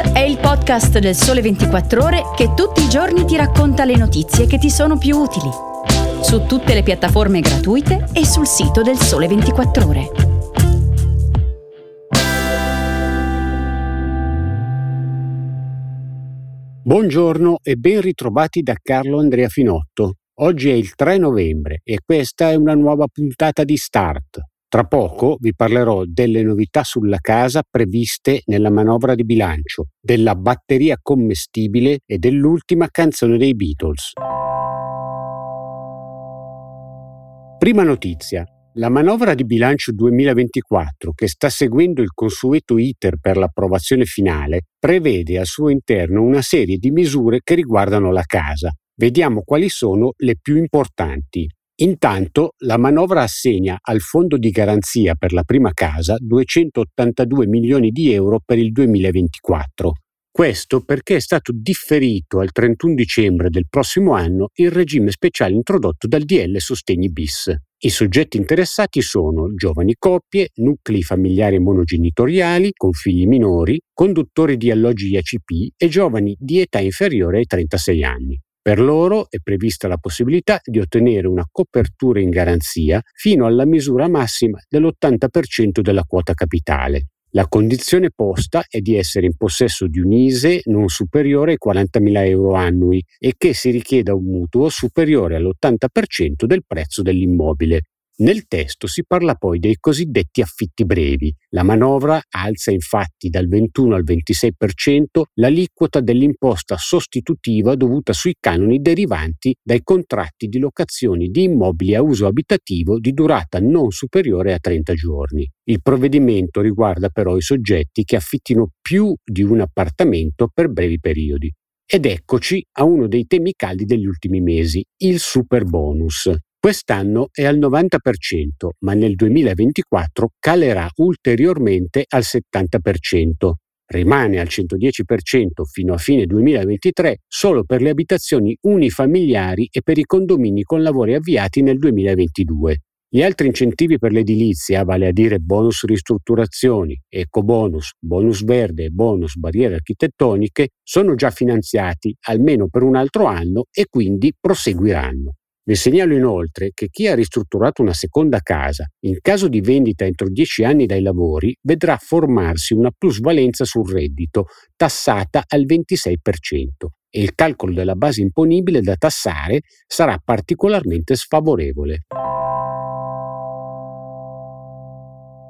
È il podcast del Sole 24 Ore che tutti i giorni ti racconta le notizie che ti sono più utili. Su tutte le piattaforme gratuite e sul sito del Sole 24 Ore. Buongiorno e ben ritrovati da Carlo Andrea Finotto. Oggi è il 3 novembre e questa è una nuova puntata di Start tra poco vi parlerò delle novità sulla casa previste nella manovra di bilancio, della batteria commestibile e dell'ultima canzone dei Beatles. Prima notizia. La manovra di bilancio 2024, che sta seguendo il consueto iter per l'approvazione finale, prevede al suo interno una serie di misure che riguardano la casa. Vediamo quali sono le più importanti. Intanto la manovra assegna al Fondo di garanzia per la prima casa 282 milioni di euro per il 2024. Questo perché è stato differito al 31 dicembre del prossimo anno il regime speciale introdotto dal DL Sostegni bis. I soggetti interessati sono giovani coppie, nuclei familiari monogenitoriali con figli minori, conduttori di alloggi IACP e giovani di età inferiore ai 36 anni. Per loro è prevista la possibilità di ottenere una copertura in garanzia fino alla misura massima dell'80% della quota capitale. La condizione posta è di essere in possesso di un ISE non superiore ai 40.000 euro annui e che si richieda un mutuo superiore all'80% del prezzo dell'immobile. Nel testo si parla poi dei cosiddetti affitti brevi. La manovra alza infatti dal 21 al 26% l'aliquota dell'imposta sostitutiva dovuta sui canoni derivanti dai contratti di locazione di immobili a uso abitativo di durata non superiore a 30 giorni. Il provvedimento riguarda però i soggetti che affittino più di un appartamento per brevi periodi. Ed eccoci a uno dei temi caldi degli ultimi mesi, il super bonus. Quest'anno è al 90%, ma nel 2024 calerà ulteriormente al 70%. Rimane al 110% fino a fine 2023 solo per le abitazioni unifamiliari e per i condomini con lavori avviati nel 2022. Gli altri incentivi per l'edilizia, vale a dire bonus ristrutturazioni, ecobonus, bonus verde e bonus barriere architettoniche, sono già finanziati almeno per un altro anno e quindi proseguiranno. Vi segnalo inoltre che chi ha ristrutturato una seconda casa, in caso di vendita entro 10 anni dai lavori, vedrà formarsi una plusvalenza sul reddito, tassata al 26% e il calcolo della base imponibile da tassare sarà particolarmente sfavorevole.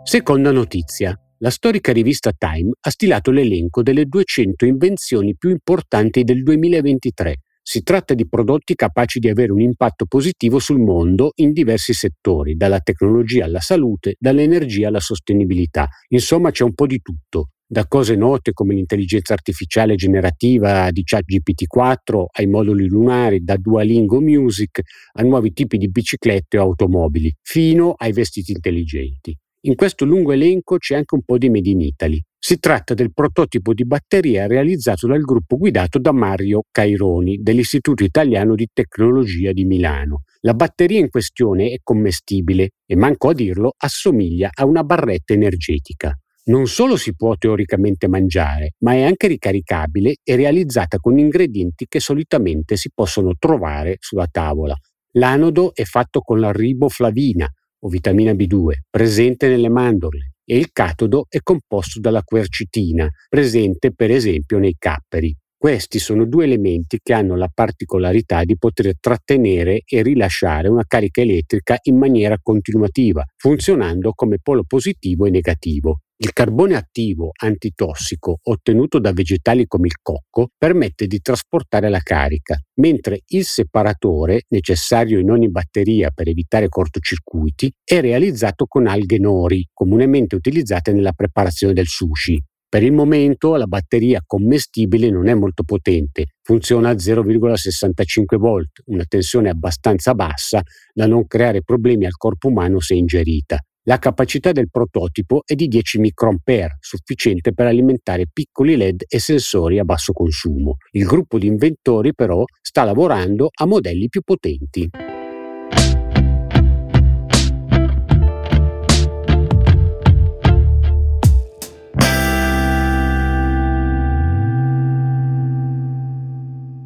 Seconda notizia. La storica rivista Time ha stilato l'elenco delle 200 invenzioni più importanti del 2023 si tratta di prodotti capaci di avere un impatto positivo sul mondo in diversi settori, dalla tecnologia alla salute, dall'energia alla sostenibilità. Insomma, c'è un po' di tutto, da cose note come l'intelligenza artificiale generativa di ChatGPT-4 ai moduli lunari, da Duolingo Music a nuovi tipi di biciclette o automobili, fino ai vestiti intelligenti. In questo lungo elenco c'è anche un po' di Made in Italy. Si tratta del prototipo di batteria realizzato dal gruppo guidato da Mario Caironi dell'Istituto Italiano di Tecnologia di Milano. La batteria in questione è commestibile e, manco a dirlo, assomiglia a una barretta energetica. Non solo si può teoricamente mangiare, ma è anche ricaricabile e realizzata con ingredienti che solitamente si possono trovare sulla tavola. L'anodo è fatto con la riboflavina, o vitamina B2 presente nelle mandorle e il catodo è composto dalla quercitina, presente per esempio nei capperi. Questi sono due elementi che hanno la particolarità di poter trattenere e rilasciare una carica elettrica in maniera continuativa, funzionando come polo positivo e negativo. Il carbone attivo antitossico ottenuto da vegetali come il cocco permette di trasportare la carica, mentre il separatore, necessario in ogni batteria per evitare cortocircuiti, è realizzato con alghe nori, comunemente utilizzate nella preparazione del sushi. Per il momento la batteria commestibile non è molto potente, funziona a 0,65 volt, una tensione abbastanza bassa da non creare problemi al corpo umano se ingerita. La capacità del prototipo è di 10 microampere, sufficiente per alimentare piccoli LED e sensori a basso consumo. Il gruppo di inventori però sta lavorando a modelli più potenti.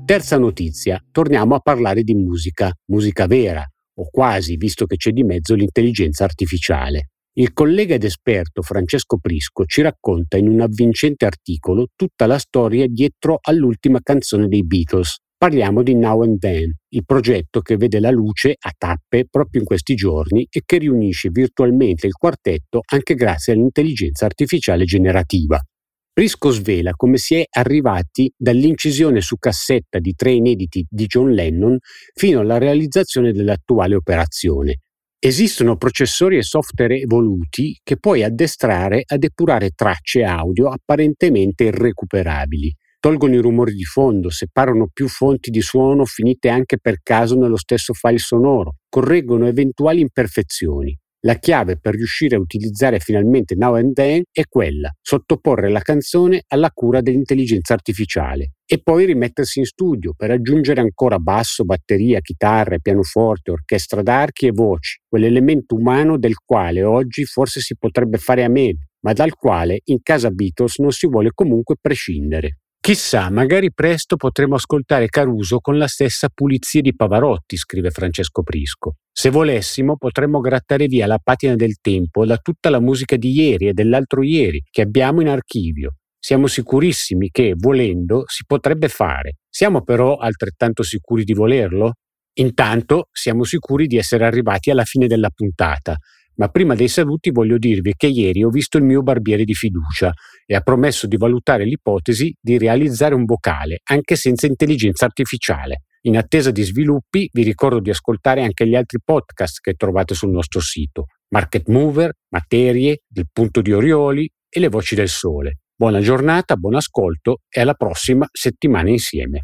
Terza notizia, torniamo a parlare di musica, musica vera, o quasi, visto che c'è di mezzo l'intelligenza artificiale. Il collega ed esperto Francesco Prisco ci racconta in un avvincente articolo tutta la storia dietro all'ultima canzone dei Beatles. Parliamo di Now and Then, il progetto che vede la luce a tappe proprio in questi giorni e che riunisce virtualmente il quartetto anche grazie all'intelligenza artificiale generativa. Prisco svela come si è arrivati dall'incisione su cassetta di tre inediti di John Lennon fino alla realizzazione dell'attuale operazione. Esistono processori e software evoluti che puoi addestrare a depurare tracce audio apparentemente irrecuperabili. Tolgono i rumori di fondo, separano più fonti di suono finite anche per caso nello stesso file sonoro, correggono eventuali imperfezioni. La chiave per riuscire a utilizzare finalmente Now and Then è quella, sottoporre la canzone alla cura dell'intelligenza artificiale e poi rimettersi in studio per aggiungere ancora basso, batteria, chitarre, pianoforte, orchestra d'archi e voci, quell'elemento umano del quale oggi forse si potrebbe fare a meno, ma dal quale in casa Beatles non si vuole comunque prescindere. Chissà, magari presto potremo ascoltare Caruso con la stessa pulizia di Pavarotti, scrive Francesco Prisco. Se volessimo potremmo grattare via la patina del tempo da tutta la musica di ieri e dell'altro ieri che abbiamo in archivio. Siamo sicurissimi che, volendo, si potrebbe fare. Siamo però altrettanto sicuri di volerlo? Intanto siamo sicuri di essere arrivati alla fine della puntata ma prima dei saluti voglio dirvi che ieri ho visto il mio barbiere di fiducia e ha promesso di valutare l'ipotesi di realizzare un vocale, anche senza intelligenza artificiale. In attesa di sviluppi vi ricordo di ascoltare anche gli altri podcast che trovate sul nostro sito. Market Mover, Materie, Il punto di Orioli e Le voci del sole. Buona giornata, buon ascolto e alla prossima settimana insieme.